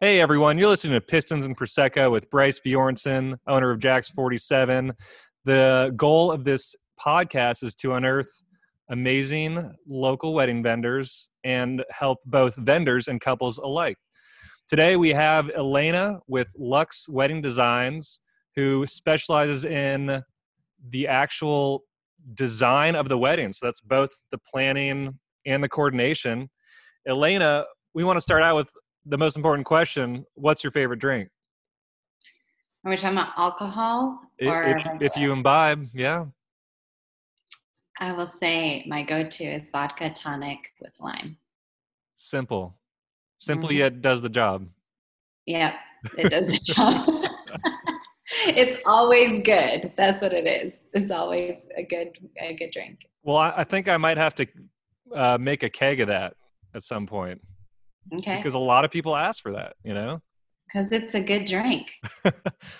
Hey everyone, you're listening to Pistons and Prosecco with Bryce Bjornson, owner of Jack's 47. The goal of this podcast is to unearth amazing local wedding vendors and help both vendors and couples alike. Today we have Elena with Lux Wedding Designs, who specializes in the actual design of the wedding. So that's both the planning and the coordination. Elena, we want to start out with the most important question what's your favorite drink? Are we talking about alcohol or if, if you imbibe yeah. I will say my go-to is vodka tonic with lime. Simple. Simple mm-hmm. yet does the job. Yep it does the job. It's always good. That's what it is. It's always a good a good drink. Well i, I think i might have to uh, make a keg of that at some point Okay. Because a lot of people ask for that, you know? Because it's a good drink.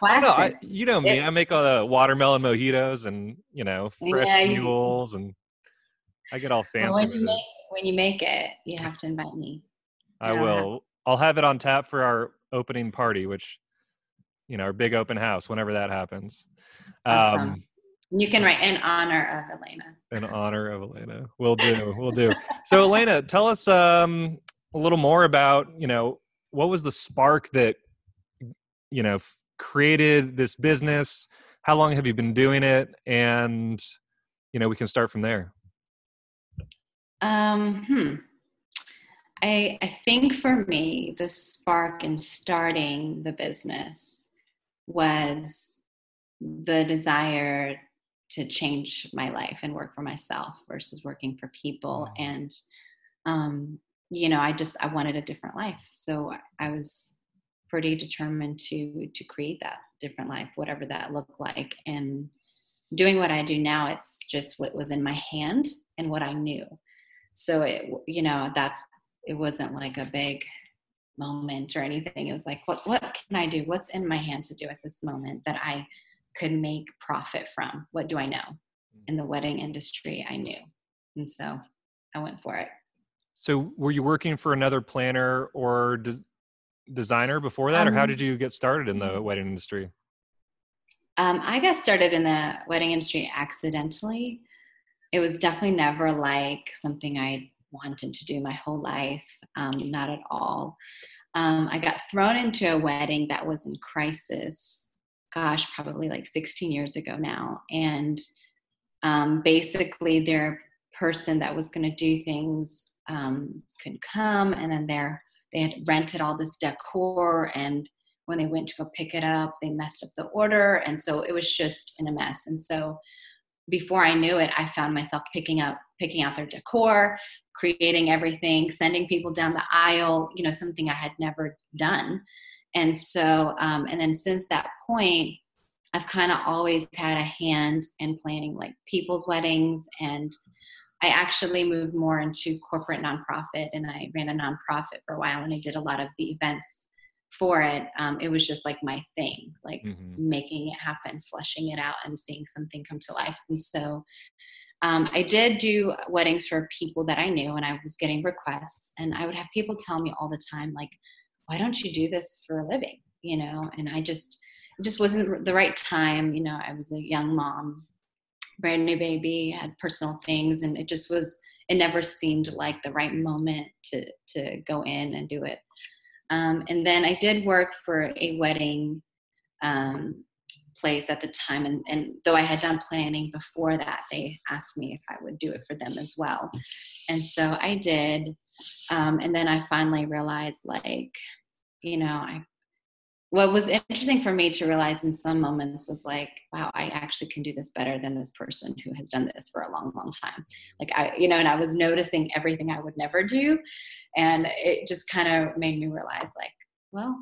I know. I, you know me. It, I make all the watermelon mojitos and, you know, fresh yeah, mules you, and I get all fancy. Well, when, you make, when you make it, you have to invite me. I, will. I'll have it on tap for our opening party, which, you know, our big open house, whenever that happens. Awesome. Um, you can write in honor of Elena. In honor of Elena. We'll do. We'll do. So Elena, tell us um a little more about you know what was the spark that you know created this business? How long have you been doing it? And you know we can start from there. Um hmm. I i think for me the spark in starting the business was the desire to change my life and work for myself versus working for people mm. and um, you know i just i wanted a different life. So i was pretty determined to to create that different life whatever that looked like. And doing what i do now it's just what was in my hand and what i knew. So it you know that's it wasn't like a big moment or anything. It was like what what can i do? What's in my hand to do at this moment that i could make profit from? What do i know? Mm-hmm. In the wedding industry i knew. And so i went for it so were you working for another planner or des- designer before that, um, or how did um, you get started in the mm. wedding industry? Um, I got started in the wedding industry accidentally. It was definitely never like something I wanted to do my whole life, um, not at all. Um, I got thrown into a wedding that was in crisis, gosh, probably like 16 years ago now. And um, basically, their person that was going to do things um, could come. And then they're they had rented all this decor and when they went to go pick it up they messed up the order. And so it was just in a mess. And so before i knew it i found myself picking up picking out their decor creating everything sending people down the aisle you know something i had never done. And so um, and then since that point i've kind of always had a hand in planning like people's weddings and I actually moved more into corporate nonprofit and I ran a nonprofit for a while and I did a lot of the events for it. Um, it was just like my thing, like mm-hmm. making it happen, fleshing it out, and seeing something come to life. And so um, I did do weddings for people that I knew, and I was getting requests, and I would have people tell me all the time, like, "Why don't you do this for a living?" You know, and I just it just wasn't the right time. You know, I was a young mom brand new baby, had personal things, and it just was. It never seemed like the right moment to to go in and do it. Um, and then I did work for a wedding um, place at the time, and, and though I had done planning before that, they asked me if I would do it for them as well, and so I did. Um, and then I finally realized, like, you know, I what was interesting for me to realize in some moments was like wow i actually can do this better than this person who has done this for a long long time. Like i you know and i was noticing everything i would never do and it just kind of made me realize like well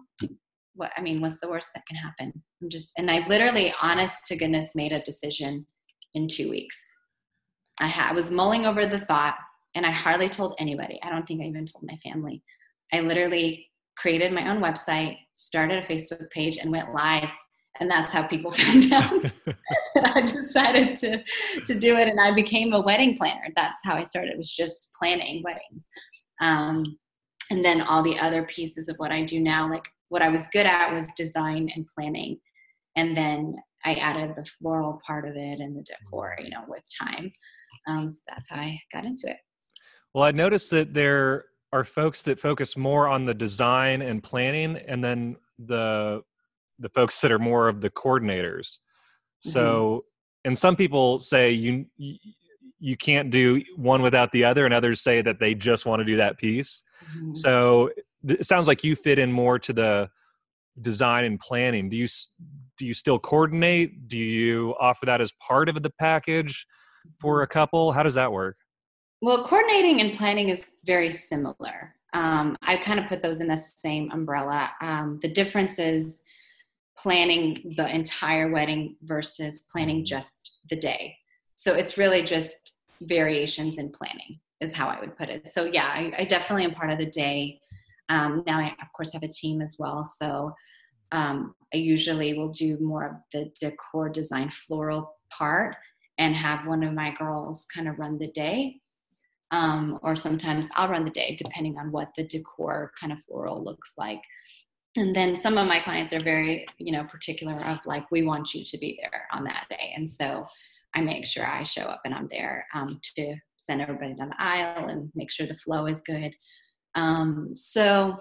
what i mean what's the worst that can happen? I'm just and i literally honest to goodness made a decision in two weeks. I, ha- I was mulling over the thought and i hardly told anybody. I don't think i even told my family. I literally created my own website, started a Facebook page, and went live. And that's how people found out. that I decided to, to do it, and I became a wedding planner. That's how I started. Was just planning weddings. Um, and then all the other pieces of what I do now, like what I was good at was design and planning. And then I added the floral part of it and the decor, you know, with time. Um, so that's how I got into it. Well, I noticed that there are folks that focus more on the design and planning, and then the the folks that are more of the coordinators. So, mm-hmm. and some people say you you can't do one without the other and others say that they just want to do that piece mm-hmm. so it sounds like you fit in more to the design and planning do you do you still coordinate do you offer that as part of the package for a couple how does that work well coordinating and planning is very similar. Um, i kind of put those in the same umbrella. Um, the difference is planning the entire wedding versus planning mm-hmm. just the day. So it's really just variations in planning is how i would put it. So yeah i, I definitely am part of the day. Um, now i of course have a team as well. So um, i usually will do more of the decor design floral part and have one of my girls kind of run the day um, or sometimes i'll run the day depending on what the decor kind of floral looks like and then some of my clients are very you know particular of like we want you to be there on that day and so I make sure I show up and I'm there um, to send everybody down the aisle and make sure the flow is good. Um, so,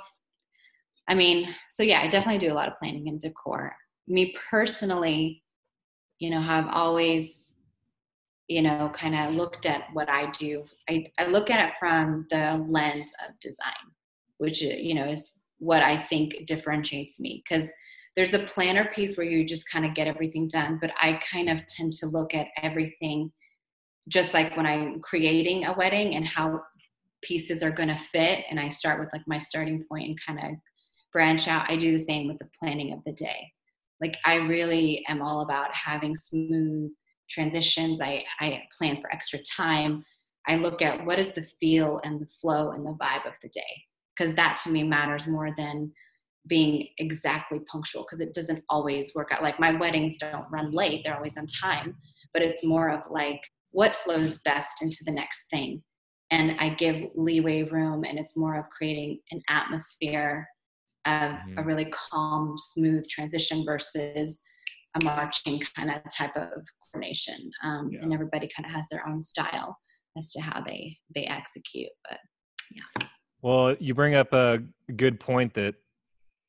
I mean, so yeah, I definitely do a lot of planning and decor. Me personally, you know, have always, you know, kind of looked at what I do. I, I look at it from the lens of design, which, uh, you know, is what I think differentiates me. Because there's a planner piece where you just kind of get everything done but i kind of tend to look at everything just like when i'm creating a wedding and how pieces are going to fit and i start with like my starting point and kind of branch out. I do the same with the planning of the day. Like i really am all about having smooth transitions i i plan for extra time i look at what is the feel and the flow and the vibe of the day because that to me matters more than being exactly punctual because it doesn't always work out. Like my weddings don't run late, they're always on time, but it's more of like what flows best into the next thing. And I give leeway room, and it's more of creating an atmosphere of mm-hmm. a really calm, smooth transition versus a marching kind of type of Um, yeah. And everybody kind of has their own style as to how they they execute. But yeah. Well, you bring up a good point that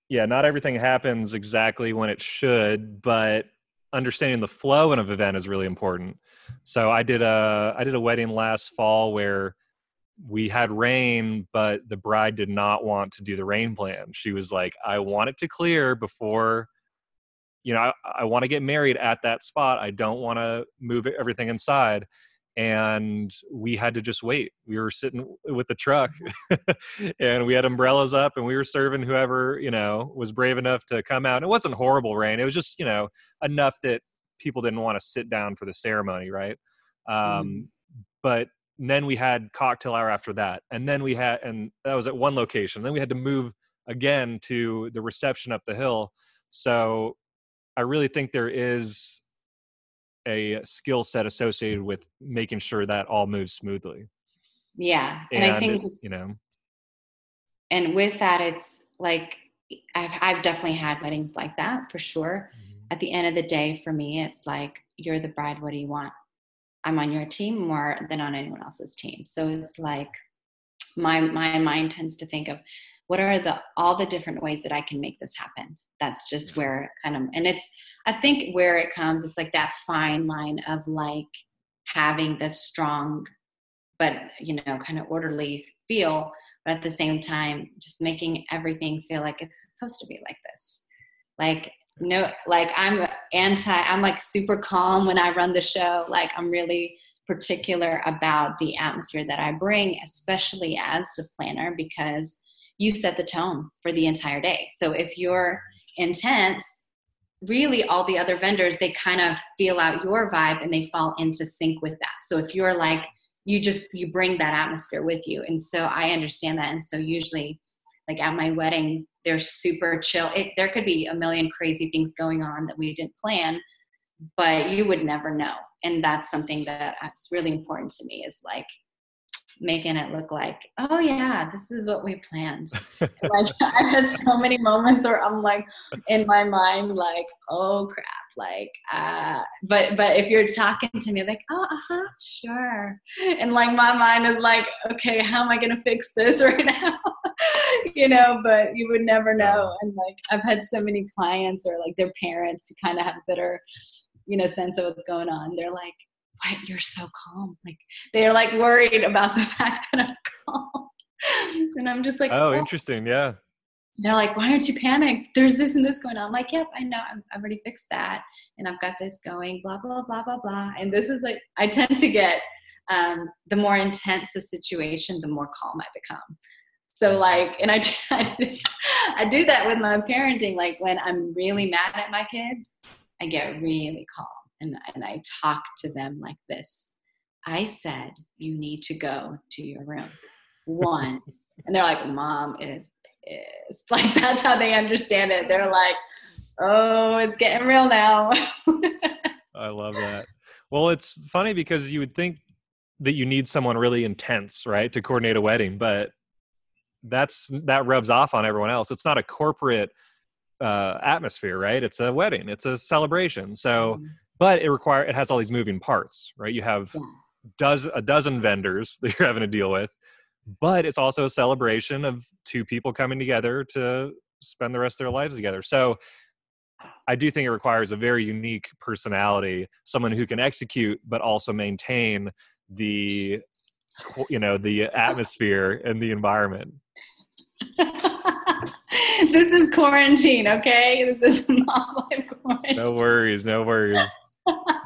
yeah, not everything happens exactly when it should, but understanding the flow in an event is really important. So I did a I did a wedding last fall where we had rain, but the bride did not want to do the rain plan. She was like, I want it to clear before, you know, I, I want to get married at that spot. I don't want to move everything inside and we had to just wait. We were sitting with the truck and we had umbrellas up and we were serving whoever, you know, was brave enough to come out. And it wasn't horrible rain. It was just, you know, enough that people didn't want to sit down for the ceremony, right? Um, mm. But then we had cocktail hour after that. And then we had, and that was at one location. Then we had to move again to the reception up the hill. So I really think there is a skill set associated with making sure that all moves smoothly. Yeah, and, and I think you know, and with that, it's like I've I've definitely had weddings like that for sure. Mm-hmm. At the end of the day, for me, it's like you're the bride. What do you want? I'm on your team more than on anyone else's team. So it's like my my mind tends to think of what are the all the different ways that I can make this happen. That's just where kind of and it's I think where it comes, it's like that fine line of like having this strong, but you know, kind of orderly feel, but at the same time, just making everything feel like it's supposed to be like this. Like, no, like I'm anti, I'm like super calm when I run the show. Like, I'm really particular about the atmosphere that I bring, especially as the planner, because you set the tone for the entire day. So if you're intense, really all the other vendors they kind of feel out your vibe and they fall into sync with that. So if you're like you just you bring that atmosphere with you. And so i understand that. And so usually like at my weddings they're super chill. It, there could be a million crazy things going on that we didn't plan but you would never know. And that's something that is really important to me is like making it look like, oh yeah, this is what we planned. like I've had so many moments where I'm like in my mind, like, oh crap, like uh but but if you're talking to me like, oh uh-huh, sure. And like my mind is like, okay, how am I gonna fix this right now? you know, but you would never know. And like I've had so many clients or like their parents who kind of have a better, you know, sense of what's going on. They're like, why you're so calm. Like they're like worried about the fact that i'm calm. And i'm just like oh, oh, interesting yeah. They're like why aren't you panicked? There's this and this going on. I'm like yep i know. I've, I've already fixed that and i've got this going blah blah blah blah blah. And this is like i tend to get um, the more intense the situation the more calm i become. So like and I, I, I do that with my parenting. Like when i'm really mad at my kids i get really calm and, and I talked to them like this I said, you need to go to your room. One. and they're like, Mom is pissed. Like, that's how they understand it. They're like, oh, it's getting real now. I love that. Well, it's funny because you would think that you need someone really intense, right, to coordinate a wedding, but that's that rubs off on everyone else. It's not a corporate uh, atmosphere, right? It's a wedding, it's a celebration. So mm-hmm but it require it has all these moving parts right? You have yeah. does a dozen vendors that you're having to deal with but it's also a celebration of two people coming together to spend the rest of their lives together. So i do think it requires a very unique personality someone who can execute but also maintain the you know the atmosphere and the environment. This is quarantine okay? This is not like quarantine. no worries no worries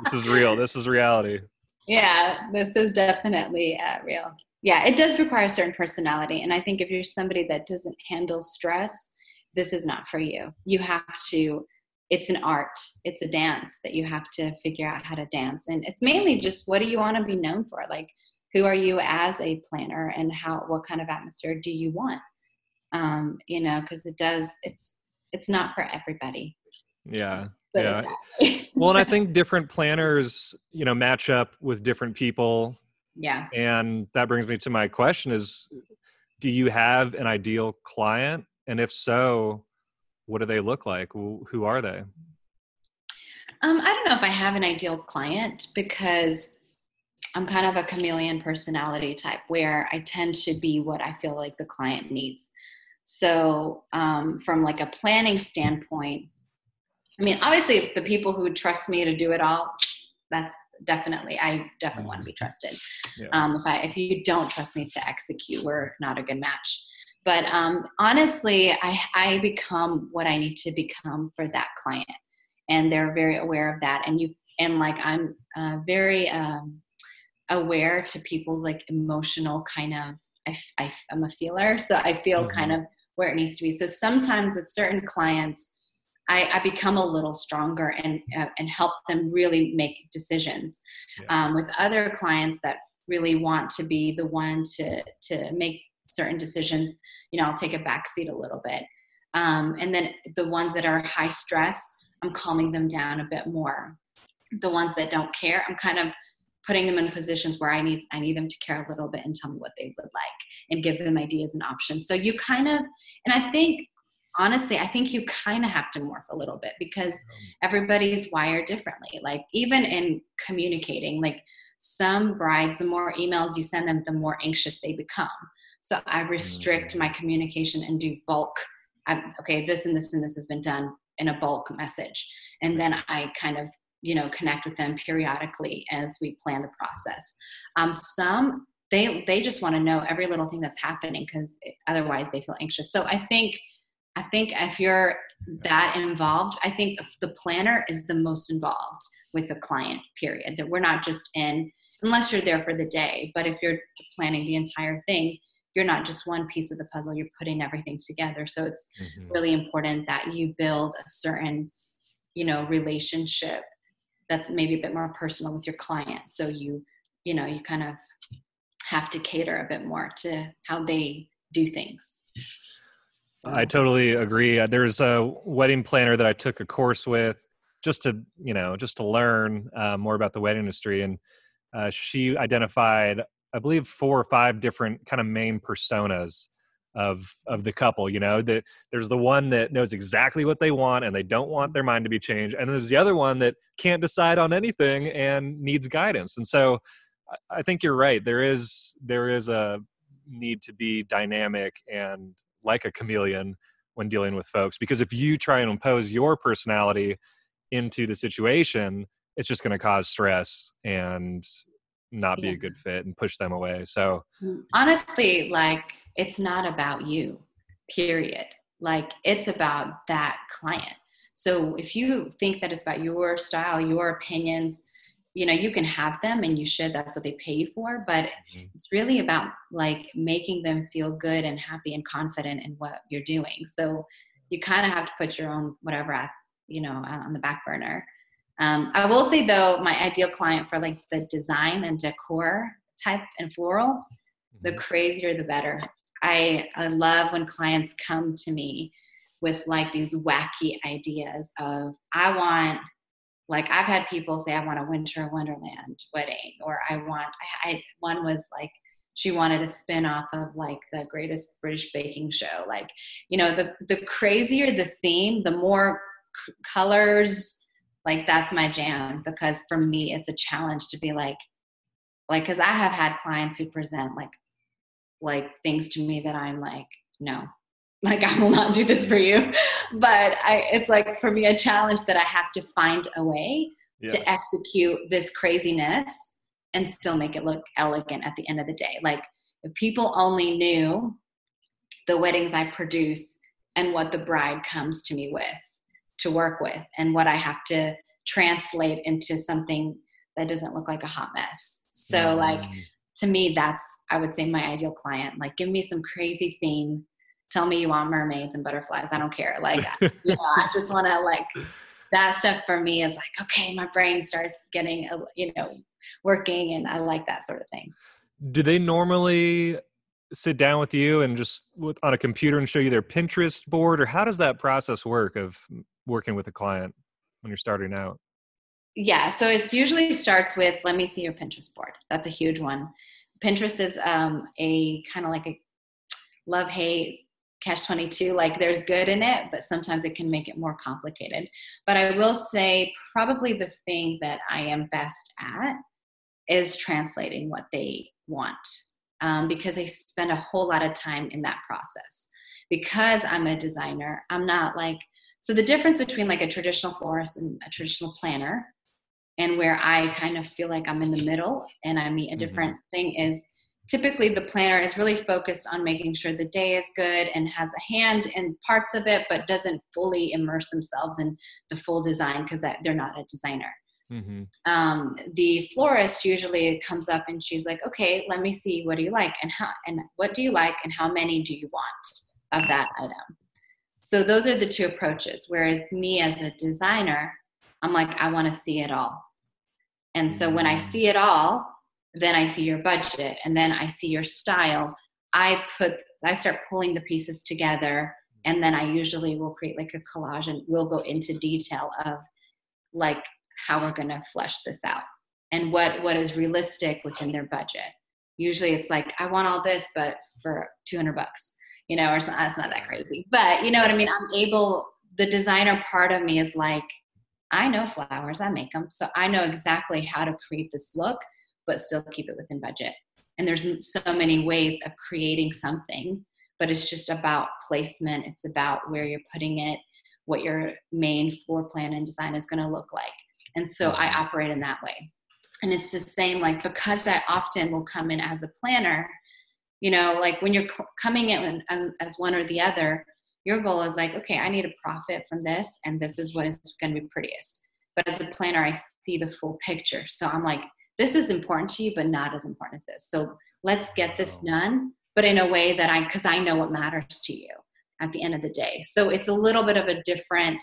this is real. This is reality. Yeah, this is definitely uh, real. Yeah, it does require a certain personality. And I think if you're somebody that doesn't handle stress, this is not for you. You have to, it's an art, it's a dance that you have to figure out how to dance. And it's mainly just what do you want to be known for? Like, who are you as a planner and how, what kind of atmosphere do you want? Um, you know, because it does, it's, it's not for everybody. Yeah yeah. well, and I think different planners, you know, match up with different people. Yeah. And that brings me to my question is do you have an ideal client? And if so, what do they look like? Who are they? Um, I don't know if I have an ideal client because I'm kind of a chameleon personality type where I tend to be what I feel like the client needs. So, um, from like a planning standpoint, I mean, obviously, the people who trust me to do it all, that's definitely I definitely want to be mm-hmm. trusted. Yeah. Um, if I if you don't trust me to execute, we're not a good match. But um, honestly, I I become what I need to become for that client, and they're very aware of that. And you and like I'm uh, very um, aware to people's like emotional kind of. I, I am a feeler, so I feel mm-hmm. kind of where it needs to be. So sometimes with certain clients I, I become a little stronger and uh, and help them really make decisions. Yeah. Um, with other clients that really want to be the one to to make certain decisions, you know, I'll take a back seat a little bit. Um, and then the ones that are high stress, I'm calming them down a bit more. The ones that don't care, I'm kind of putting them in positions where I need I need them to care a little bit and tell me what they would like and give them ideas and options. So you kind of and I think honestly, I think you kind of have to morph a little bit because everybody's wired differently. Like, even in communicating, like some brides, the more emails you send them, the more anxious they become. So I restrict mm-hmm. my communication and do bulk. I'm, okay, this and this and this has been done in a bulk message. And then I kind of, you know, connect with them periodically as we plan the process. Um, some, they, they just want to know every little thing that's happening because otherwise they feel anxious. So I think I think if you're that involved, I think the planner is the most involved with the client, period. That we're not just in, unless you're there for the day, but if you're planning the entire thing, you're not just one piece of the puzzle, you're putting everything together. So it's mm-hmm. really important that you build a certain, you know, relationship that's maybe a bit more personal with your client. So you, you know, you kind of have to cater a bit more to how they do things. I totally agree. Uh, there's a wedding planner that I took a course with just to, you know, just to learn uh, more about the wedding industry. And uh, she identified I believe four or five different kind of main personas of of the couple you know that there's the one that knows exactly what they want and they don't want their mind to be changed and there's the other one that can't decide on anything and needs guidance and so i think you're right there is there is a need to be dynamic and like a chameleon when dealing with folks because if you try and impose your personality into the situation it's just going to cause stress and not be yeah. a good fit and push them away. So mm, honestly, like it's not about you, period. Like it's about that client. So if you think that it's about your style, your opinions, you know, you can have them and you should, that's what they pay you for. But mm-hmm. it's really about like making them feel good and happy and confident in what you're doing. So you kind of have to put your own whatever at, you know, on the back burner. Um, I will say though, my ideal client for like the design and decor type and floral, the mm-hmm. crazier the better. I, I love when clients come to me with like these wacky ideas of I want like I've had people say I want a winter wonderland wedding or I want I, I one was like she wanted a spin off of like the greatest British baking show. Like you know the the crazier the theme the more c- colors like that's my jam because for me it's a challenge to be like like because i have had clients who present like like things to me that i'm like no like i will not do this for you but i it's like for me a challenge that i have to find a way yeah. to execute this craziness and still make it look elegant at the end of the day like if people only knew the weddings i produce and what the bride comes to me with to work with and what I have to translate into something that doesn't look like a hot mess. So mm. like to me that's I would say my ideal client. Like give me some crazy theme. Tell me you want mermaids and butterflies. I don't care. Like you know, I just want to like that stuff for me is like okay, my brain starts getting you know working and I like that sort of thing. Do they normally sit down with you and just with, on a computer and show you their Pinterest board, or how does that process work of working with a client when you're starting out? Yeah, so it usually starts with let me see your Pinterest board. That's a huge one. Pinterest is um, a kind of like a love hate catch 22 like there's good in it but sometimes it can make it more complicated but i will say probably the thing that i am best at is translating what they want um, because I spend a whole lot of time in that process. Because I'm a designer, I'm not like, so the difference between like a traditional florist and a traditional planner, and where I kind of feel like I'm in the middle and I meet a mm-hmm. different mm-hmm. thing is typically the planner is really focused on making sure the day is good and has a hand in parts of it, but doesn't fully immerse themselves in the full design because they're not a designer. Mm-hmm. Um, the florist usually comes up and she's like, "Okay, let me see. What do you like, and how, and what do you like, and how many do you want of that item?" So those are the two approaches. Whereas me as a designer, I'm like, I want to see it all. And so when I mm. see it all, then I see your budget, and then I see your style. I put, I start pulling the pieces together, and then I usually will create like a collage, and we'll go into detail of like how we're going to flesh this out and what what is realistic within their budget. Usually it's like i want all this but for 200 bucks you know or it's not, it's not that crazy. But you know what i mean? I'm able the designer part of me is like i know flowers i make them so i know exactly how to create this look but still keep it within budget and there's so many ways of creating something but it's just about placement it's about where you're putting it what your main floor plan and design is going to look like and so I mm-hmm. operate in that way. And it's the same, like, because I often will come in as a planner, you know, like when you're cl- coming in as, as one or the other, your goal is like, okay, I need a profit from this, and this is what is going to be prettiest. But as a planner, I see the full picture. So I'm like, this is important to you, but not as important as this. So let's get this done, but in a way that I, because I know what matters to you at the end of the day. So it's a little bit of a different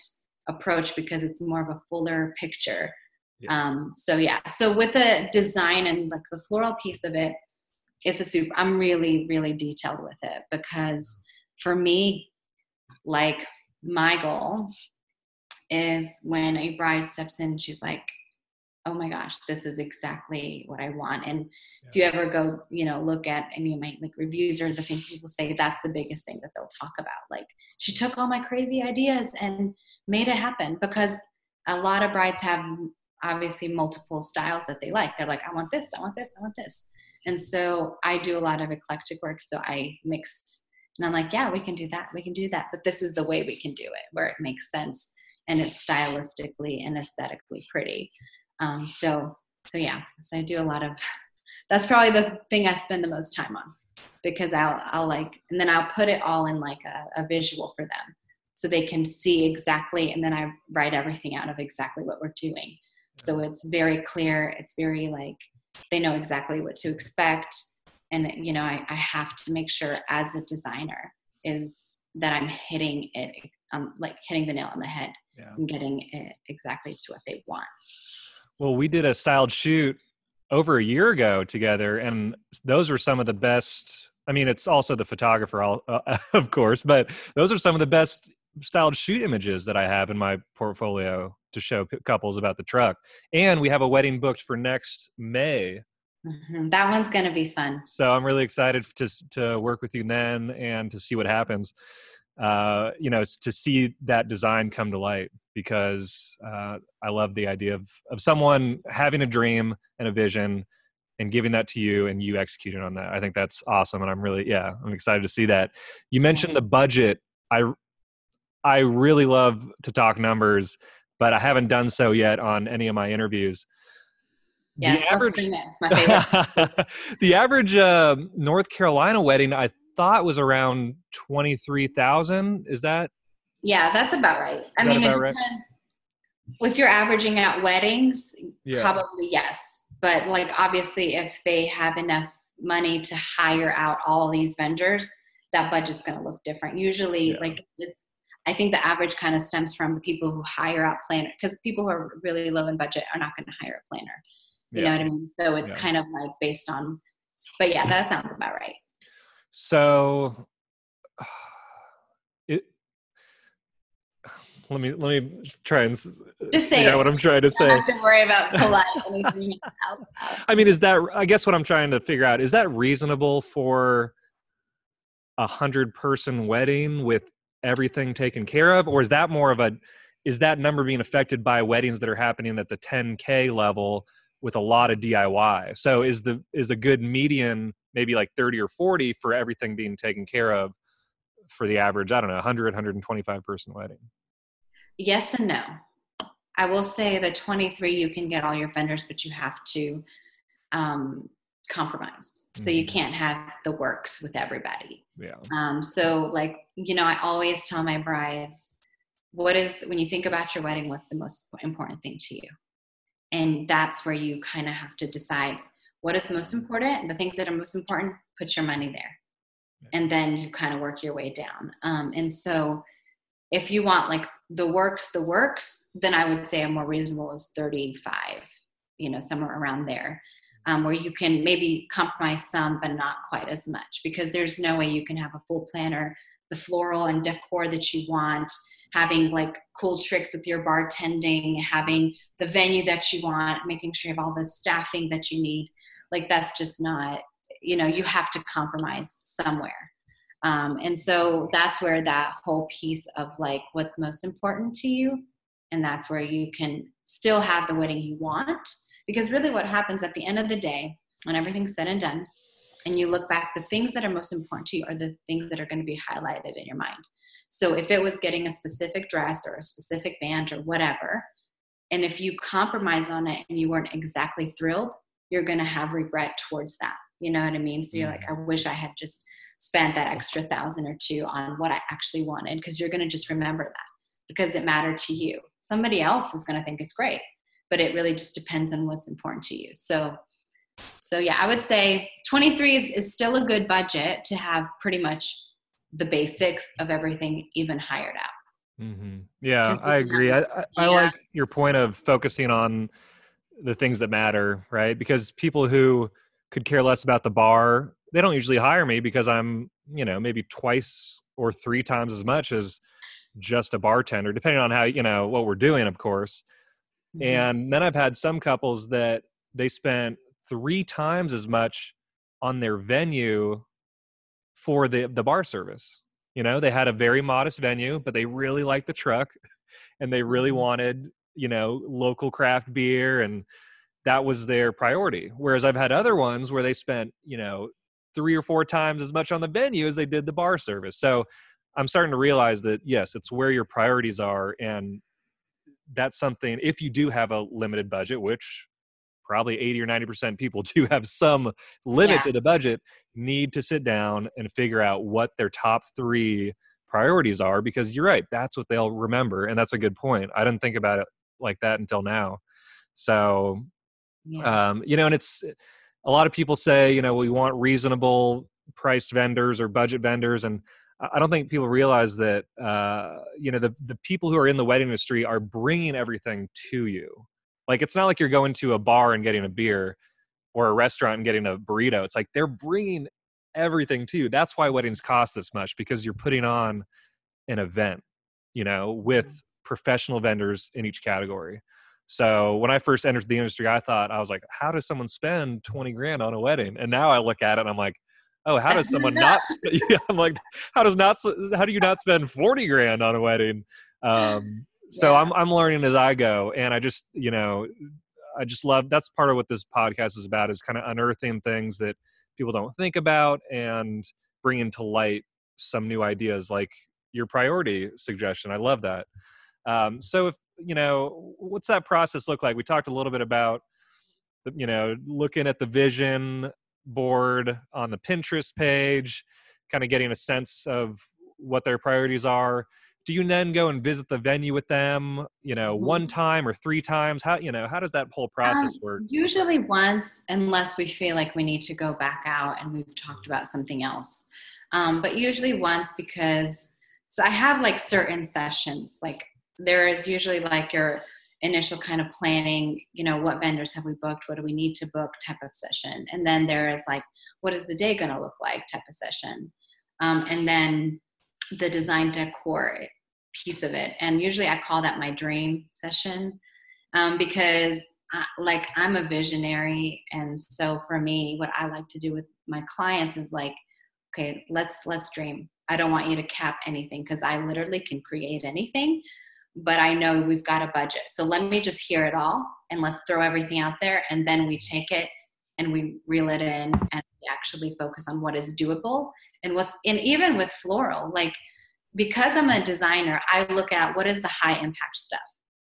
approach because it's more of a fuller picture. Yes. Um, so yeah, so with the design and like the floral piece of it, it's a super. I'm really really detailed with it because for me, like my goal is when a bride steps in, she's like, oh my gosh, this is exactly what I want. And yeah. if you ever go, you know, look at any of my like reviews or the things people say, that's the biggest thing that they'll talk about. Like she took all my crazy ideas and made it happen because a lot of brides have obviously multiple styles that they like. They're like, I want this, I want this, I want this. And so I do a lot of eclectic work. So I mix and I'm like, yeah, we can do that. We can do that. But this is the way we can do it where it makes sense and it's stylistically and aesthetically pretty. Um, so, so yeah, so I do a lot of, that's probably the thing I spend the most time on because I'll, I'll like, and then I'll put it all in like a, a visual for them so they can see exactly, and then I write everything out of exactly what we're doing. So it's very clear. It's very like, they know exactly what to expect. And, you know, I, I have to make sure as a designer is that I'm hitting it, um, like hitting the nail on the head yeah. and getting it exactly to what they want. Well, we did a styled shoot over a year ago together, and those were some of the best. I mean, it's also the photographer, uh, of course, but those are some of the best styled shoot images that I have in my portfolio to show couples about the truck. And we have a wedding booked for next May. Mm-hmm. That one's going to be fun. So I'm really excited to to work with you then and to see what happens uh, you know, to see that design come to light because uh, I love the idea of of someone having a dream and a vision and giving that to you and you executing on that. I think that's awesome, and I'm really yeah, I'm excited to see that. You mentioned the budget. I I really love to talk numbers, but I haven't done so yet on any of my interviews. Yes, the average, the average uh, North Carolina wedding, I thought was around 23,000. Is that? Yeah, that's about right. I mean, it depends. Right? If you're averaging out weddings, yeah. probably yes. But like obviously if they have enough money to hire out all these vendors, that budget's going to look different. Usually yeah. like this I think the average kind of stems from the people who hire out planner because people who are really low in budget are not going to hire a planner. You yeah. know what I mean? So it's kind of like based on but yeah, that sounds about right. So it let me let me try and just say what I'm trying to say. Don't have to worry about anything I mean, is that I guess what I'm trying to figure out is that reasonable for a hundred person wedding with everything taken care of, or is that more of a is that number being affected by weddings that are happening at the 10k level with a lot of DIY? So is the is a good median maybe like 30 or 40 for everything being taken care of for the average, I don't know, 100, 125 person wedding? Yes and no. I will say the 23, you can get all your vendors, but you have to um, compromise. So mm-hmm. you can't have the works with everybody. Yeah. Um, so, like, you know, I always tell my brides, what is, when you think about your wedding, what's the most important thing to you? And that's where you kind of have to decide what is most important the things that are most important put your money there. And then you kind of work your way down. Um, and so if you want like the works the works then i would say a more reasonable is 35 you know somewhere around there. Um, where you can maybe compromise some but not quite as much because there's no way you can have a full planner the floral and decor that you want having like cool tricks with your bartending having the venue that you want making sure you have all the staffing that you need like that's just not you know you have to compromise somewhere. Um, and so that's where that whole piece of like what's most important to you and that's where you can still have the wedding you want because really what happens at the end of the day when everything's said and done and you look back the things that are most important to you are the things that are going to be highlighted in your mind so if it was getting a specific dress or a specific band or whatever and if you compromise on it and you weren't exactly thrilled you're going to have regret towards that. You know what I mean? So you're like, mm. I wish I had just spent that extra thousand or two on what I actually wanted because you're going to just remember that because it mattered to you. Somebody else is going to think it's great, but it really just depends on what's important to you. So, so yeah, I would say 23 is, is still a good budget to have pretty much the basics of everything even hired out. Mm-hmm. Yeah, I agree. I, I, I like your point of focusing on the things that matter, right? Because people who could care less about the bar, they don't usually hire me because I'm, you know, maybe twice or three times as much as just a bartender, depending on how, you know, what we're doing, of course. Mm-hmm. And then I've had some couples that they spent three times as much on their venue for the the bar service. You know, they had a very modest venue, but they really liked the truck and they really mm-hmm. wanted, you know, local craft beer and that was their priority. Whereas I've had other ones where they spent, you know, three or four times as much on the venue as they did the bar service. So I'm starting to realize that yes, it's where your priorities are and that's something if you do have a limited budget, which probably 80 or 90% people do have some limit yeah. to the budget, need to sit down and figure out what their top three priorities are because you're right, that's what they'll remember. And that's a good point. I didn't think about it like that until now. So, yeah. um, you know, and it's a lot of people say, you know, we want reasonable priced vendors or budget vendors. And I don't think people realize that, uh, you know, the, the people who are in the wedding industry are bringing everything to you. Like, it's not like you're going to a bar and getting a beer or a restaurant and getting a burrito. It's like they're bringing everything to you. That's why weddings cost this much because you're putting on an event, you know, with mm. professional vendors in each category. So when I first entered the industry, I thought I was like, how does someone spend 20 grand on a wedding? And now I look at it and I'm like, oh, how does someone not? I'm like, how does not? How do you not spend 40 grand on a wedding? Um, so yeah. I'm I'm learning as I go, and I just you know I just love that's part of what this podcast is about is kind of unearthing things that people don't think about and bringing to light some new ideas like your priority suggestion. I love that. Um, so if you know, what's that process look like? We talked a little bit about, you know, looking at the vision board on the Pinterest page, kind of getting a sense of what their priorities are. Do you then go and visit the venue with them, you know, mm-hmm. one time or three times? How, you know, how does that whole process um, work? Usually once, unless we feel like we need to go back out and we've talked about something else. Um, but usually once because, so I have like certain sessions, like there is usually like your initial kind of planning you know what vendors have we booked what do we need to book type of session and then there is like what is the day going to look like type of session um, and then the design decor piece of it and usually i call that my dream session um, because I, like i'm a visionary and so for me what i like to do with my clients is like okay let's let's dream i don't want you to cap anything because i literally can create anything but I know we've got a budget. So let me just hear it all and let's throw everything out there. And then we take it and we reel it in and actually focus on what is doable and what's, and even with floral, like because I'm a designer, I look at what is the high impact stuff.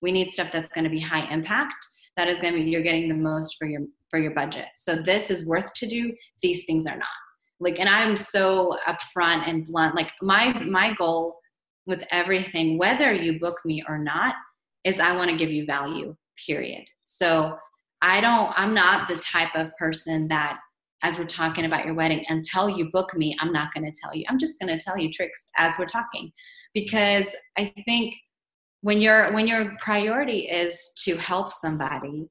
We need stuff that's going to be high impact. That is going to be, you're getting the most for your, for your budget. So this is worth to do. These things are not like, and I'm so upfront and blunt. Like my, my goal with everything, whether you book me or not, is I want to give you value, period. So I don't, I'm not the type of person that, as we're talking about your wedding, until you book me, I'm not going to tell you. I'm just going to tell you tricks as we're talking because I think when your when your priority is to help somebody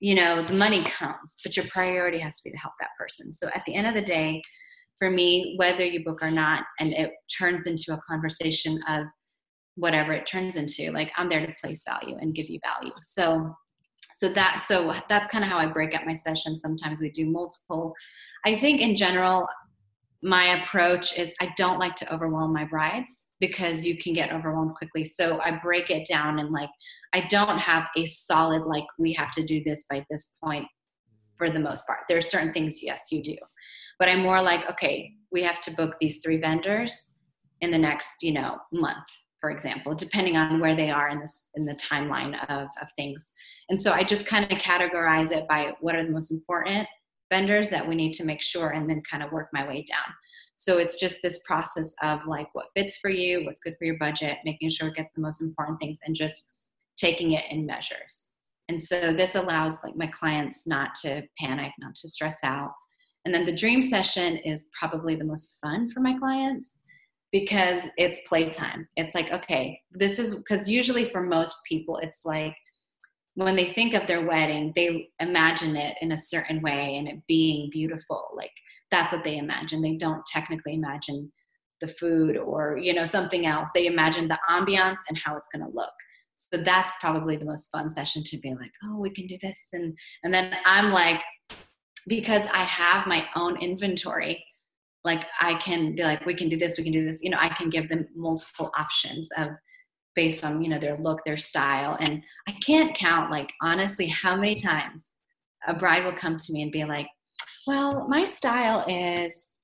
you know the money comes but your priority has to be to help that person so at the end of the day for me, whether you book or not, and it turns into a conversation of whatever it turns into. Like I'm there to place value and give you value. So so that so that's kind of how I break up my sessions. Sometimes we do multiple. I think in general, my approach is I don't like to overwhelm my brides because you can get overwhelmed quickly. So I break it down and like I don't have a solid like we have to do this by this point for the most part. There are certain things yes you do but i'm more like okay we have to book these three vendors in the next you know month for example depending on where they are in this in the timeline of, of things. And so i just kind of categorize it by what are the most important vendors that we need to make sure and then kind of work my way down. So it's just this process of like what fits for you what's good for your budget making sure we get the most important things and just taking it in measures. And so this allows like my clients not to panic not to stress out. And then the dream session is probably the most fun for my clients because it's playtime. It's like, okay, this is because usually for most people, it's like when they think of their wedding, they imagine it in a certain way and it being beautiful. Like that's what they imagine. They don't technically imagine the food or, you know, something else. They imagine the ambiance and how it's going to look. So that's probably the most fun session to be like, oh, we can do this. And, and then I'm like, because I have my own inventory, like I can be like, we can do this, we can do this. You know, I can give them multiple options of based on, you know, their look, their style. And I can't count like honestly how many times a bride will come to me and be like, well, my style is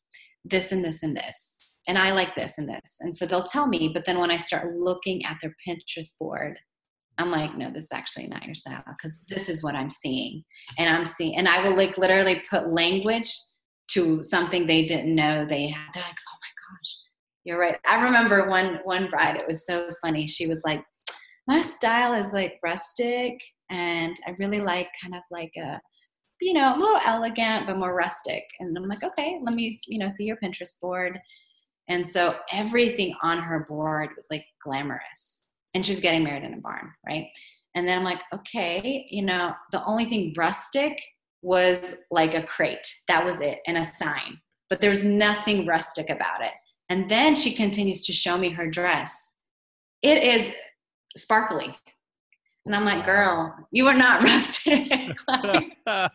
this and this and this. And I like this and this. And so they'll tell me, but then when I start looking at their Pinterest board, I'm like, no, this is actually not your style because this is what I'm seeing. And I'm seeing, and I will like literally put language to something they didn't know they had. They're like, oh my gosh, you're right. I remember one one bride, it was so funny. She was like, my style is like rustic and I really like kind of like a you know, a little elegant but more rustic. And I'm like, okay, let me, you know, see your Pinterest board. And so everything on her board was like glamorous and she's getting married in a barn, right? And then I'm like, okay, you know, the only thing rustic was like a crate. That was it, and a sign. But there's nothing rustic about it. And then she continues to show me her dress. It is sparkly. And I'm like, girl, you are not rustic. like,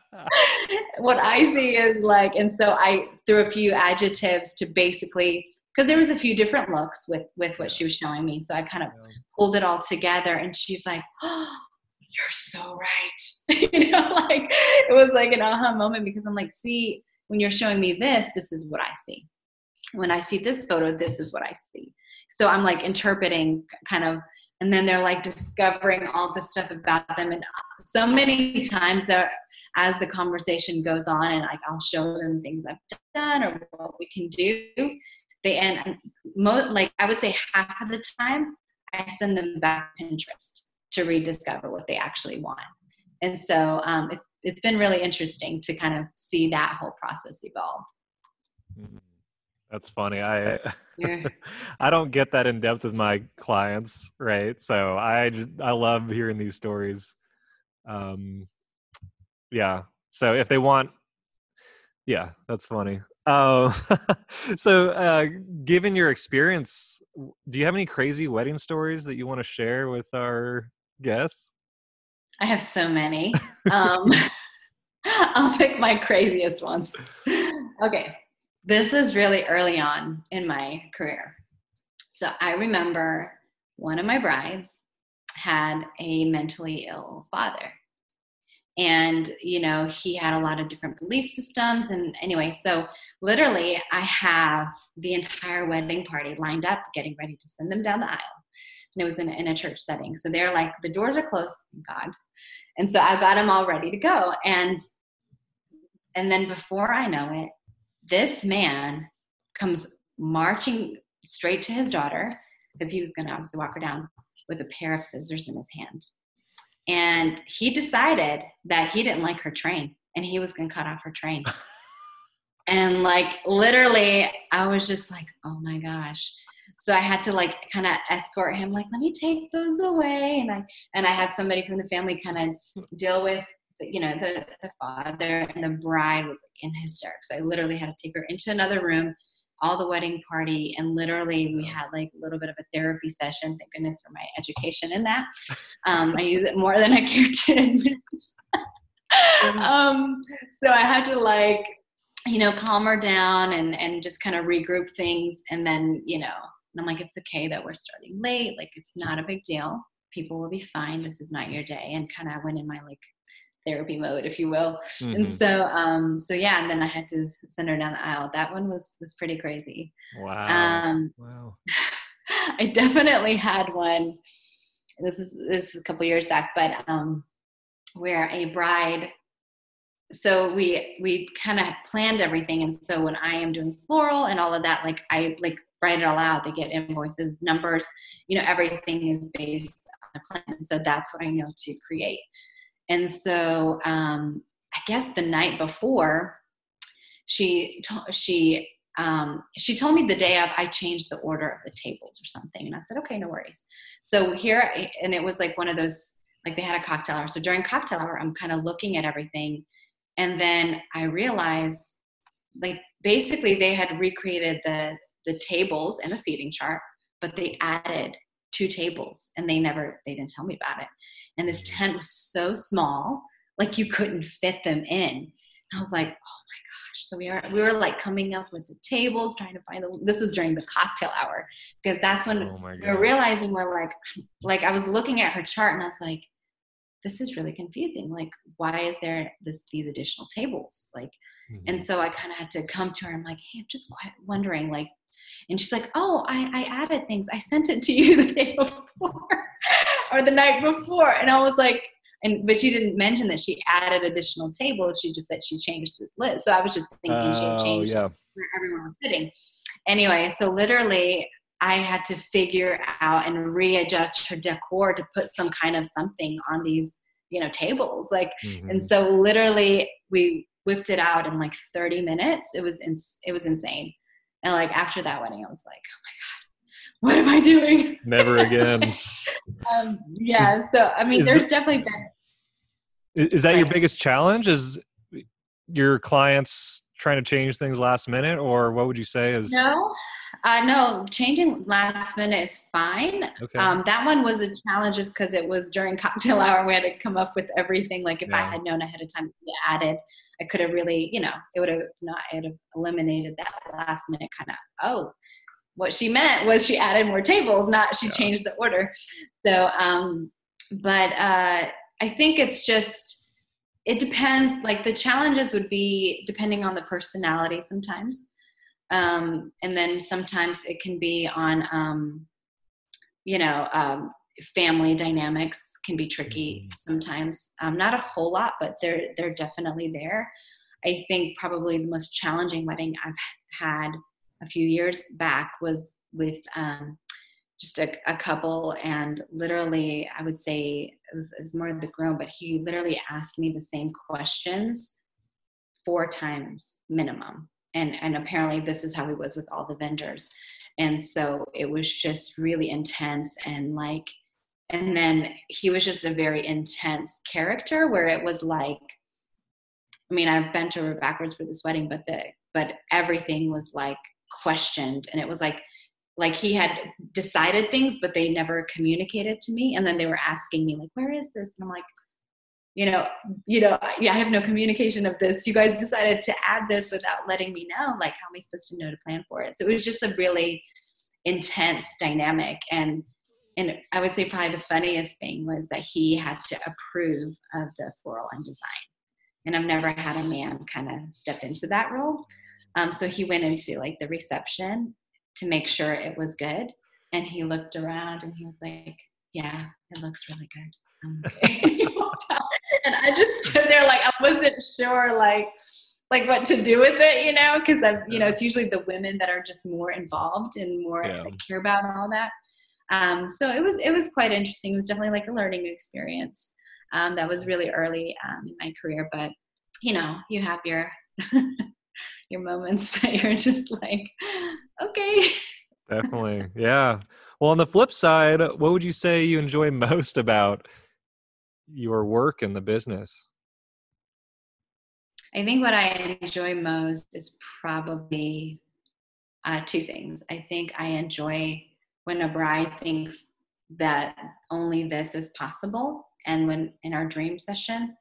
what I see is like, and so I threw a few adjectives to basically because there was a few different looks with with what she was showing me so i kind of pulled it all together and she's like oh you're so right. You know like it was like an aha moment because i'm like see when you're showing me this this is what i see. When i see this photo this is what i see. So i'm like interpreting kind of and then they're like discovering all the stuff about them and uh, so many times that as the conversation goes on and like i'll show them things i've done or what we can do they end most like i would say half of the time i send them back pinterest to rediscover what they actually want. And so um, it's it's been really interesting to kind of see that whole process evolve. Mm-hmm. that's funny. I i don't get that in depth with my clients right? So i just i love hearing these stories. Um yeah. So if they want yeah that's funny. Oh, so uh, given your experience, do you have any crazy wedding stories that you want to share with our guests? I have so many. um, I'll pick my craziest ones. Okay, this is really early on in my career. So I remember one of my brides had a mentally ill father and you know he had a lot of different belief systems and anyway so literally i have the entire wedding party lined up getting ready to send them down the aisle and it was in, in a church setting. So they're like the doors are closed thank god. And so i've got them all ready to go. And and then before i know it this man comes marching straight to his daughter because he was going to obviously walk her down with a pair of scissors in his hand. And he decided that he didn't like her train and he was going to cut off her train. And like literally i was just like oh my gosh so i had to like kind of escort him like let me take those away. And i and i had somebody from the family kind of deal with you know the the father and the bride was like in hysterics. I literally had to take her into another room all the wedding party and literally we had like a little bit of a therapy session thank goodness for my education in that. Um, i use it more than i care to admit. Um, so i had to like you know calm her down and and just kind of regroup things and then you know i'm like it's okay that we're starting late like it's not a big deal people will be fine this is not your day and kind of went in my like therapy mode, if you will. Mm-hmm. And so, um, so yeah, and then I had to send her down the aisle. That one was was pretty crazy. Wow. Um, wow. I definitely had one. This is this is a couple years back, but um, where a bride. So we we kind of planned everything, and so when I am doing floral and all of that, like I like write it all out. They get invoices, numbers, you know, everything is based on a plan. So that's what I know to create. And so um, I guess the night before, she t- she um, she told me the day of I changed the order of the tables or something, and I said, okay, no worries. So here, and it was like one of those like they had a cocktail hour. So during cocktail hour, I'm kind of looking at everything, and then I realized like basically they had recreated the the tables and the seating chart, but they added two tables and they never they didn't tell me about it and this Mm-hmm. tent was so small like you couldn't fit them in and i was like oh my gosh so we were we were like coming up with the tables trying to find the this was during the cocktail hour because that's when Oh we were realizing we're like like i was looking at her chart and i was like this is really confusing like why is there this these additional tables like and Mhm. so I kind of had to come to her. I'm like, hey, I'm just quite wondering, like, and she's like, oh, I, I added things. I sent it to you the day before or the night before. And I was like, and but she didn't mention that she added additional tables. She just said she changed the list. So I was just thinking she had Oh, changed yeah. where everyone was sitting. Anyway, so literally I had to figure out and readjust her decor to put some kind of something on these, you know, tables. Like Mhm. and so literally we whipped it out in like 30 minutes it was ins- it was insane and like after that wedding i was like oh my god what am i doing Never again. um, yeah so i mean there's it- definitely been Is that your biggest challenge? Is your clients trying to change things last minute, or what would you say is no uh, no changing last minute is fine. Okay? um, that one was a challenge just because it was during cocktail hour we had to come up with everything. Like if i had known ahead of time to be added i could have really you know it would have not it would have eliminated that last minute kind of oh what she meant was she added more tables not she Yeah. changed the order. So um but uh i think it's just it depends. Like the challenges would be depending on the personality sometimes um and then sometimes it can be on um you know um family dynamics can be tricky sometimes. Um, not a whole lot but they're they're definitely there. I think probably the most challenging wedding i've had a few years back was with um, just a, a couple and literally i would say it was, it was more the groom but he literally asked me the same questions four times minimum and and apparently this is how he was with all the vendors. And so it was just really intense and like and then he was just a very intense character where it was like i mean i've bent over backwards for this wedding but the but everything was like questioned. And it was like like he had decided things but they never communicated to me. And then they were asking me like where is this? And i'm like you know you know yeah i have no communication of this. You guys decided to add this without letting me know like how am i supposed to know to plan for it? So it was just a really intense dynamic. And and i would say probably the funniest thing was that he had to approve of the floral and design. And i've never had a man kind of step into that role. Um, so he went into like the reception to make sure it was good. And he looked around and he was like yeah it looks really good. Okay. And he walked out. and i just stood there like i wasn't sure like like what to do with it you know because i'm you know it's usually the women that are just more involved and more Yeah. like, care about all that um, so it was it was quite interesting it was definitely like a learning experience um, that was really early um, in my career but you know you have your your moments that you're just like okay Definitely. Yeah. Well, on the flip side, what would you say you enjoy most about your work in the business? I think what I enjoy most is probably uh, two things. I think I enjoy when a bride thinks that only this is possible, and when in our dream session.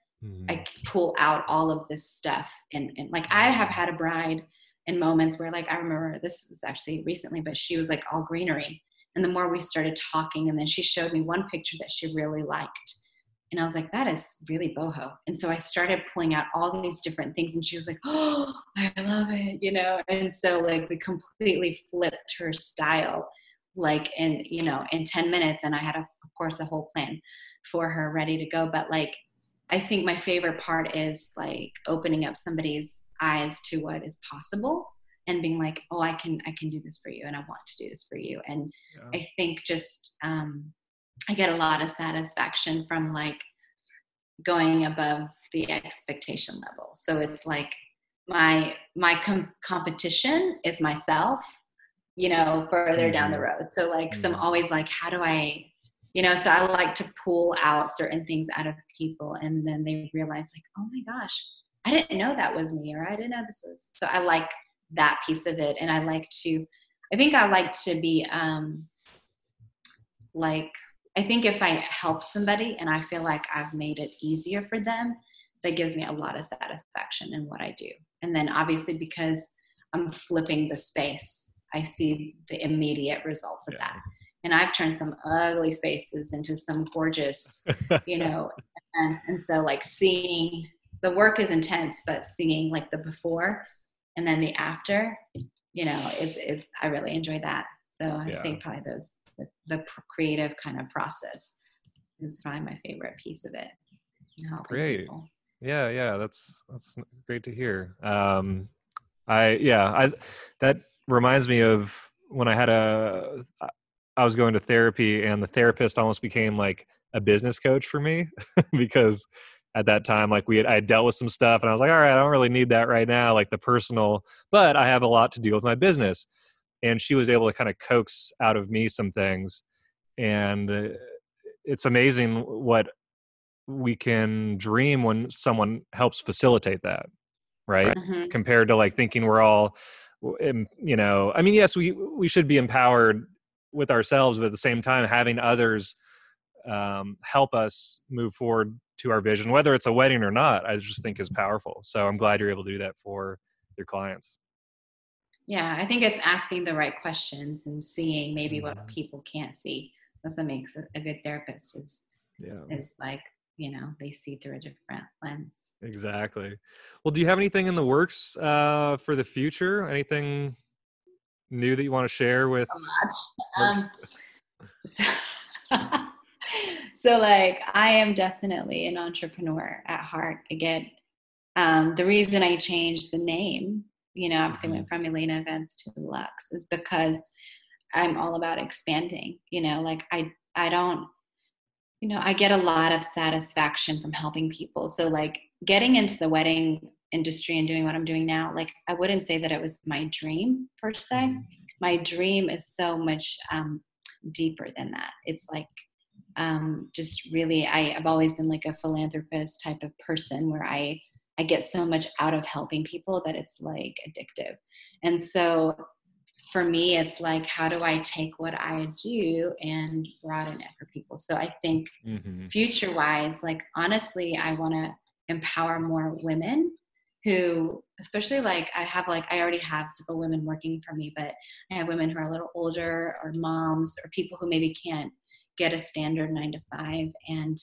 I pull out all of this stuff. And, and like I have had a bride in moments where, like, I remember this was actually recently, but she was like all greenery. And the more we started talking, and then she showed me one picture that she really liked. And I was like, that is really boho. And so I started pulling out all these different things, and she was like, oh, I love it, you know? And so, like, we completely flipped her style, like, in, you know, in 10 minutes. And I had, a, of course, a whole plan for her ready to go. But, like, I think my favorite part is like opening up somebody's eyes to what is possible and being like, oh, I can, I can do this for you, and I want to do this for you. And Yeah. I think just um, I get a lot of satisfaction from like going above the expectation level. So it's like my my com- competition is myself, you know, further down the road. So like, so I'm Mhm. always like, how do I, you know? So I like to pull out certain things out of people, and then they realize like, oh my gosh, I didn't know that was me, or I didn't know this was. So I like that piece of it, and I like to. I think I like to be um, like I think if I help somebody and I feel like I've made it easier for them, that gives me a lot of satisfaction in what I do. And then obviously because I'm flipping the space, I see the immediate results of that. And I've turned some ugly spaces into some gorgeous, you know, events. And so like seeing the work is intense, but seeing like the before and then the after, you know, is is I really enjoy that. So I yeah. say probably those the, the, creative kind of process is probably my favorite piece of it. Great. People. Yeah, yeah, that's that's great to hear. Um, I yeah, I that reminds me of when I had a I was going to therapy and the therapist almost became like a business coach for me because at that time like we had I had dealt with some stuff and I was like all right I don't really need that right now like the personal but I have a lot to deal with my business and she was able to kind of coax out of me some things and uh, it's amazing what we can dream when someone helps facilitate that right? Mm-hmm. compared to like thinking we're all you know i mean yes we we should be empowered with ourselves but at the same time having others um, help us move forward to our vision whether it's a wedding or not i just think is powerful. So i'm glad you're able to do that for your clients yeah i think it's asking the right questions and seeing maybe mm-hmm. what people can't see. That's what makes a, a good therapist is yeah. is like you know they see through a different lens. Exactly. Well do you have anything in the works uh, for the future? Anything new that you want to share with um, so, so, like i am definitely an entrepreneur at heart. Again um, the reason i changed the name you know obviously mm-hmm. went from elena events to lux is because i'm all about expanding you know like i i don't you know, I get a lot of satisfaction from helping people. So, like, getting into the wedding industry and doing what I'm doing now, like, I wouldn't say that it was my dream per se. Mm-hmm. My dream is so much um, deeper than that. It's like, um, just really, I, I've always been like a philanthropist type of person where I, I get so much out of helping people that it's like addictive. And so for me, it's like, how do I take what I do and broaden it for people? So I think mm-hmm. future wise, like, honestly, I want to empower more women who, especially like, I have like, I already have several women working for me, but I have women who are a little older or moms or people who maybe can't get a standard nine to five and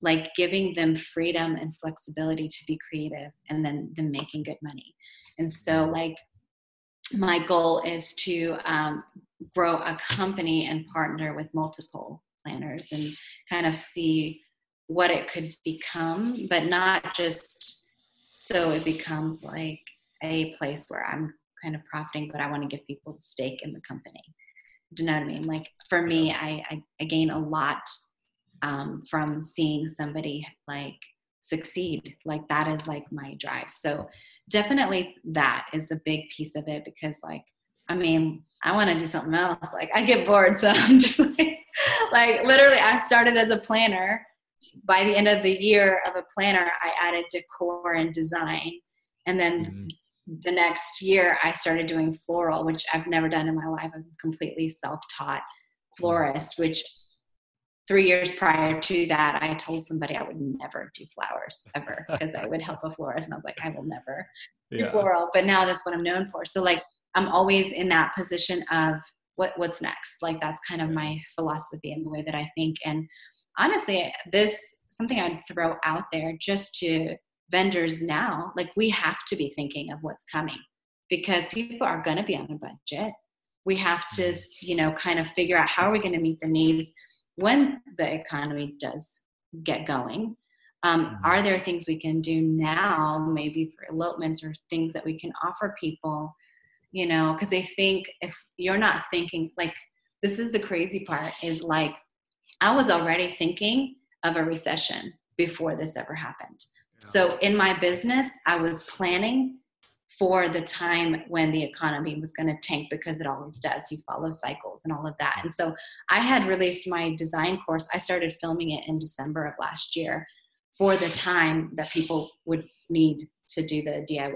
like giving them freedom and flexibility to be creative and then them making good money. And so, like, my goal is to um, grow a company and partner with multiple planners and kind of see what it could become, but not just so it becomes like a place where I'm kind of profiting, but I want to give people a stake in the company. Do you know what I mean? Like for me, I, I, I gain a lot um, from seeing somebody like succeed. Like that is like my drive. So definitely that is the big piece of it because like I mean, I want to do something else. Like I get bored, so I'm just like, like literally, I started as a planner. By the end of the year of a planner, I added decor and design, and then mm-hmm. the next year I started doing floral, which I've never done in my life. I'm completely self-taught florist, which three years prior to that, I told somebody I would never do flowers ever because I would help a florist, and I was like, I will never yeah. do floral. But now that's what I'm known for. So like, I'm always in that position of what what's next. Like that's kind of my philosophy and the way that I think. And honestly, this something I'd throw out there just to vendors now. Like we have to be thinking of what's coming because people are going to be on a budget. We have to, mm-hmm. you know, kind of figure out how are we going to meet the needs when the economy does get going um, mm-hmm. are there things we can do now maybe for elopements or things that we can offer people you know because they think if you're not thinking like this is the crazy part is like i was already thinking of a recession before this ever happened yeah. so in my business i was planning for the time when the economy was going to tank because it always does. You follow cycles and all of that. And so I had released my design course. I started filming it in December of last year for the time that people would need to do the DIY.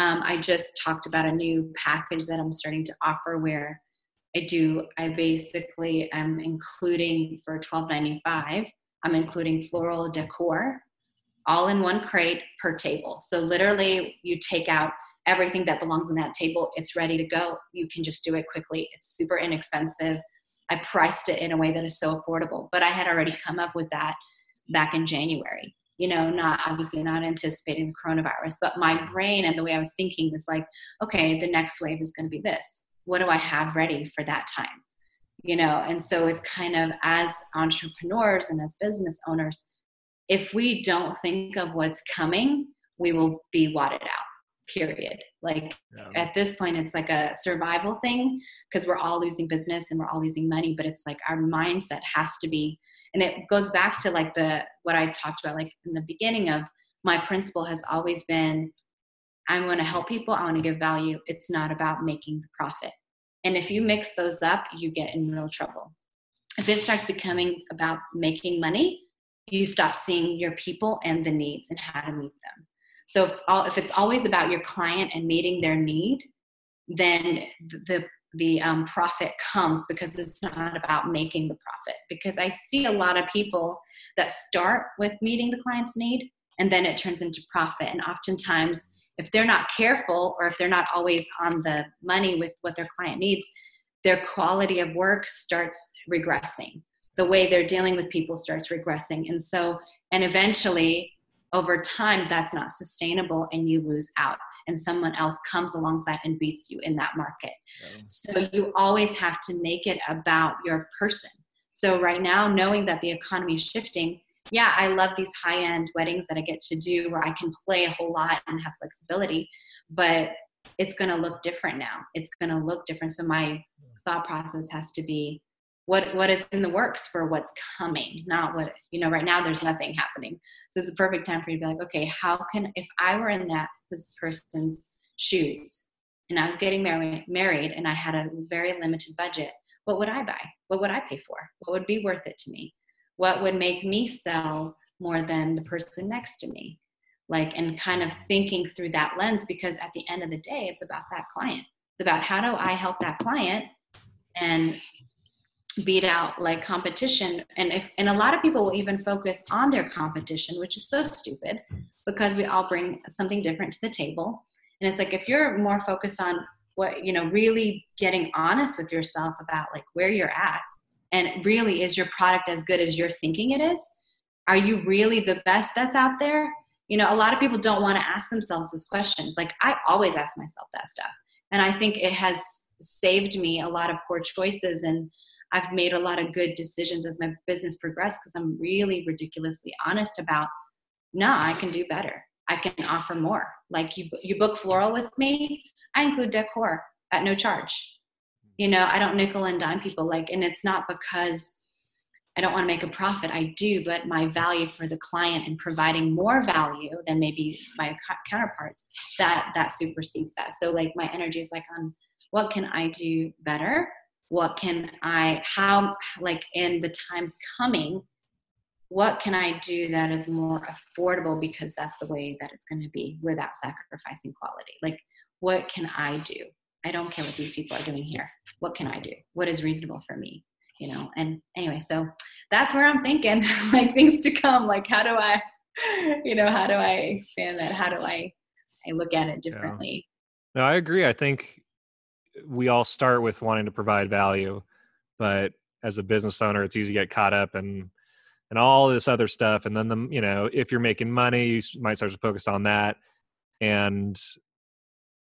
Um, I just talked about a new package that I'm starting to offer where I do, I basically am including for twelve ninety five. I'm including floral decor, all in one crate per table. So literally, you take out everything that belongs on that table. It's ready to go. You can just do it quickly. It's super inexpensive. I priced it in a way that is so affordable, but I had already come up with that back in January. You know, not obviously not anticipating the coronavirus, but my brain and the way I was thinking was like, okay, the next wave is going to be this. What do I have ready for that time? You know, and so it's kind of as entrepreneurs and as business owners, if we don't think of what's coming, we will be wadded out period. Like yeah. at this point, it's like a survival thing because we're all losing business and we're all losing money. But it's like our mindset has to be, and it goes back to like the what I talked about, like in the beginning of my principle has always been, I'm going to help people. I want to give value. It's not about making the profit. And if you mix those up, you get in real trouble. If it starts becoming about making money, you stop seeing your people and the needs and how to meet them. So if, all, if it's always about your client and meeting their need, then the the um, profit comes because it's not about making the profit. Because I see a lot of people that start with meeting the client's need and then it turns into profit. And oftentimes, if they're not careful or if they're not always on the money with what their client needs, their quality of work starts regressing. The way they're dealing with people starts regressing. And so, and eventually, over time that's not sustainable and you lose out and someone else comes alongside and beats you in that market yeah. so you always have to make it about your person so right now knowing that the economy is shifting yeah i love these high end weddings that i get to do where i can play a whole lot and have flexibility but it's going to look different now it's going to look different so my thought process has to be what what is in the works for what's coming not what you know right now there's nothing happening. So it's a perfect time for you to be like okay how can if i were in that this person's shoes and i was getting married married and i had a very limited budget what would i buy? What would i pay for? What would be worth it to me? What would make me sell more than the person next to me? Like and kind of thinking through that lens because at the end of the day it's about that client. It's about how do i help that client and beat out like competition. And if and a lot of people will even focus on their competition which is so stupid because we all bring something different to the table. And it's like if you're more focused on what you know really getting honest with yourself about like where you're at and really is your product as good as you're thinking it is are you really the best that's out there? You know a lot of people don't want to ask themselves those questions. Like i always ask myself that stuff. And i think it has saved me a lot of poor choices and I've made a lot of good decisions as my business progressed because I'm really ridiculously honest about, no, I can do better. I can offer more. Like you, you book floral with me, I include decor at no charge. You know, I don't nickel and dime people like, and it's not because I don't want to make a profit. I do, but my value for the client and providing more value than maybe my counterparts that that supersedes that. So like my energy is like on what can I do better what can i how like in the times coming what can i do that is more affordable because that's the way that it's going to be without sacrificing quality? Like what can i do? I don't care what these people are doing here. What can i do? What is reasonable for me you know? And anyway so that's where i'm thinking. Like things to come. Like how do i you know how do i expand that? How do i i look at it differently? Yeah. no i agree. I think we all start with wanting to provide value, but as a business owner, it's easy to get caught up and and all this other stuff. And then the you know if you're making money, you might start to focus on that, and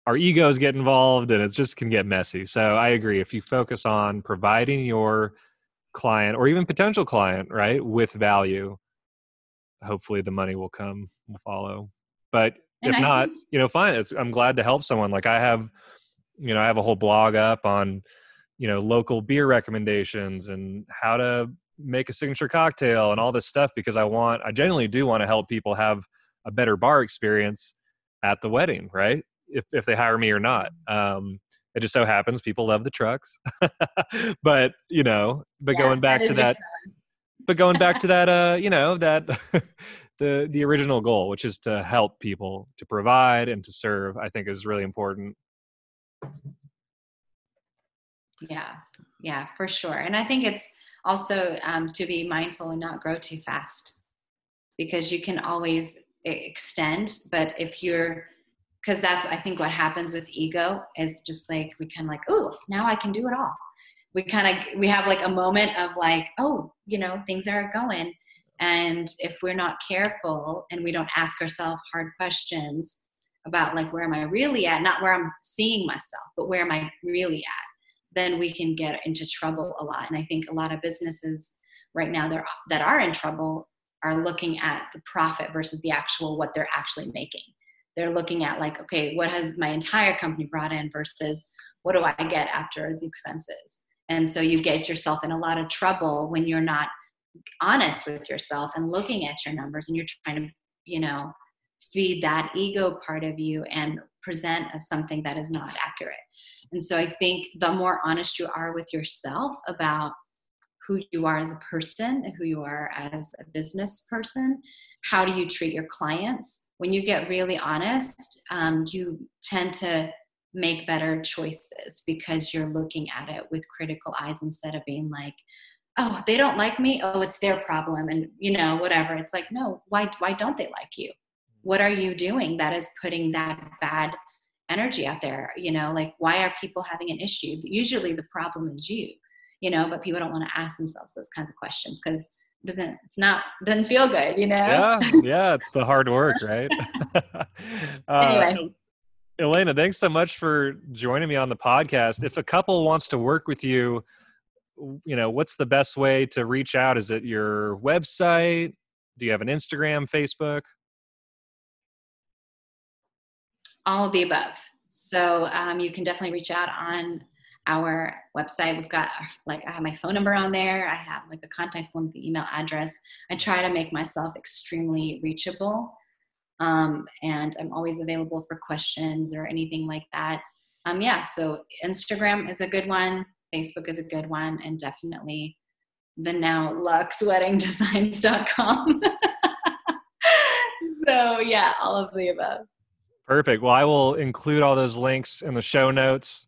our egos get involved, and it just can get messy. So I agree. If you focus on providing your client or even potential client right with value, hopefully the money will come, will follow. But and if I not, think- you know, fine. It's, I'm glad to help someone. Like I have you know, I have a whole blog up on, you know, local beer recommendations and how to make a signature cocktail and all this stuff because I want, I genuinely do want to help people have a better bar experience at the wedding, right? If if they hire me or not. Um, it just so happens people love the trucks, but you know, but yeah, going back that to that, but going back to that, uh, you know, that the the original goal, which is to help people, to provide and to serve, I think is really important yeah yeah for sure. And i think it's also um, to be mindful and not grow too fast because you can always extend but if you're because that's i think what happens with ego is just like we kind of like oh now i can do it all. We kind of we have like a moment of like oh you know things are going. And if we're not careful and we don't ask ourselves hard questions about like where am i really at? Not where i'm seeing myself but where am i really at? Then we can get into trouble a lot. And i think a lot of businesses right now that are in trouble are looking at the profit versus the actual what they're actually making. They're looking at like okay what has my entire company brought in versus what do i get after the expenses? And so you get yourself in a lot of trouble when you're not honest with yourself and looking at your numbers and you're trying to you know feed that ego part of you and present as something that is not accurate. And so i think the more honest you are with yourself about who you are as a person who you are as a business person how do you treat your clients? When you get really honest um, you tend to make better choices because you're looking at it with critical eyes instead of being like oh they don't like me? Oh it's their problem and you know whatever. It's like no why why don't they like you what are you doing that is putting that bad energy out there? You know like why are people having an issue? Usually the problem is you you know but people don't want to ask themselves those kinds of questions because it doesn't it's not doesn't feel good you know? Yeah yeah it's the hard work right? Uh, anyway. Elena thanks so much for joining me on the podcast. If a couple wants to work with you you know what's the best way to reach out? Is it your website? Do you have an instagram facebook all of the above. So um, you can definitely reach out on our website. We've got like I have my phone number on there. I have like the contact form, the email address. I try to make myself extremely reachable, um, and I'm always available for questions or anything like that. Um, yeah, so Instagram is a good one. Facebook is a good one, and definitely the now luxweddingdesigns.com. so yeah, all of the above. Perfect. Well, I will include all those links in the show notes.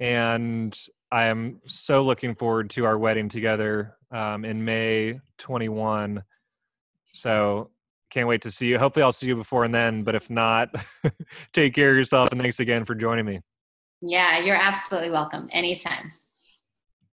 And I am so looking forward to our wedding together um, in May 21. So can't wait to see you. Hopefully, I'll see you before and then. But if not, take care of yourself. And thanks again for joining me. Yeah, you're absolutely welcome anytime.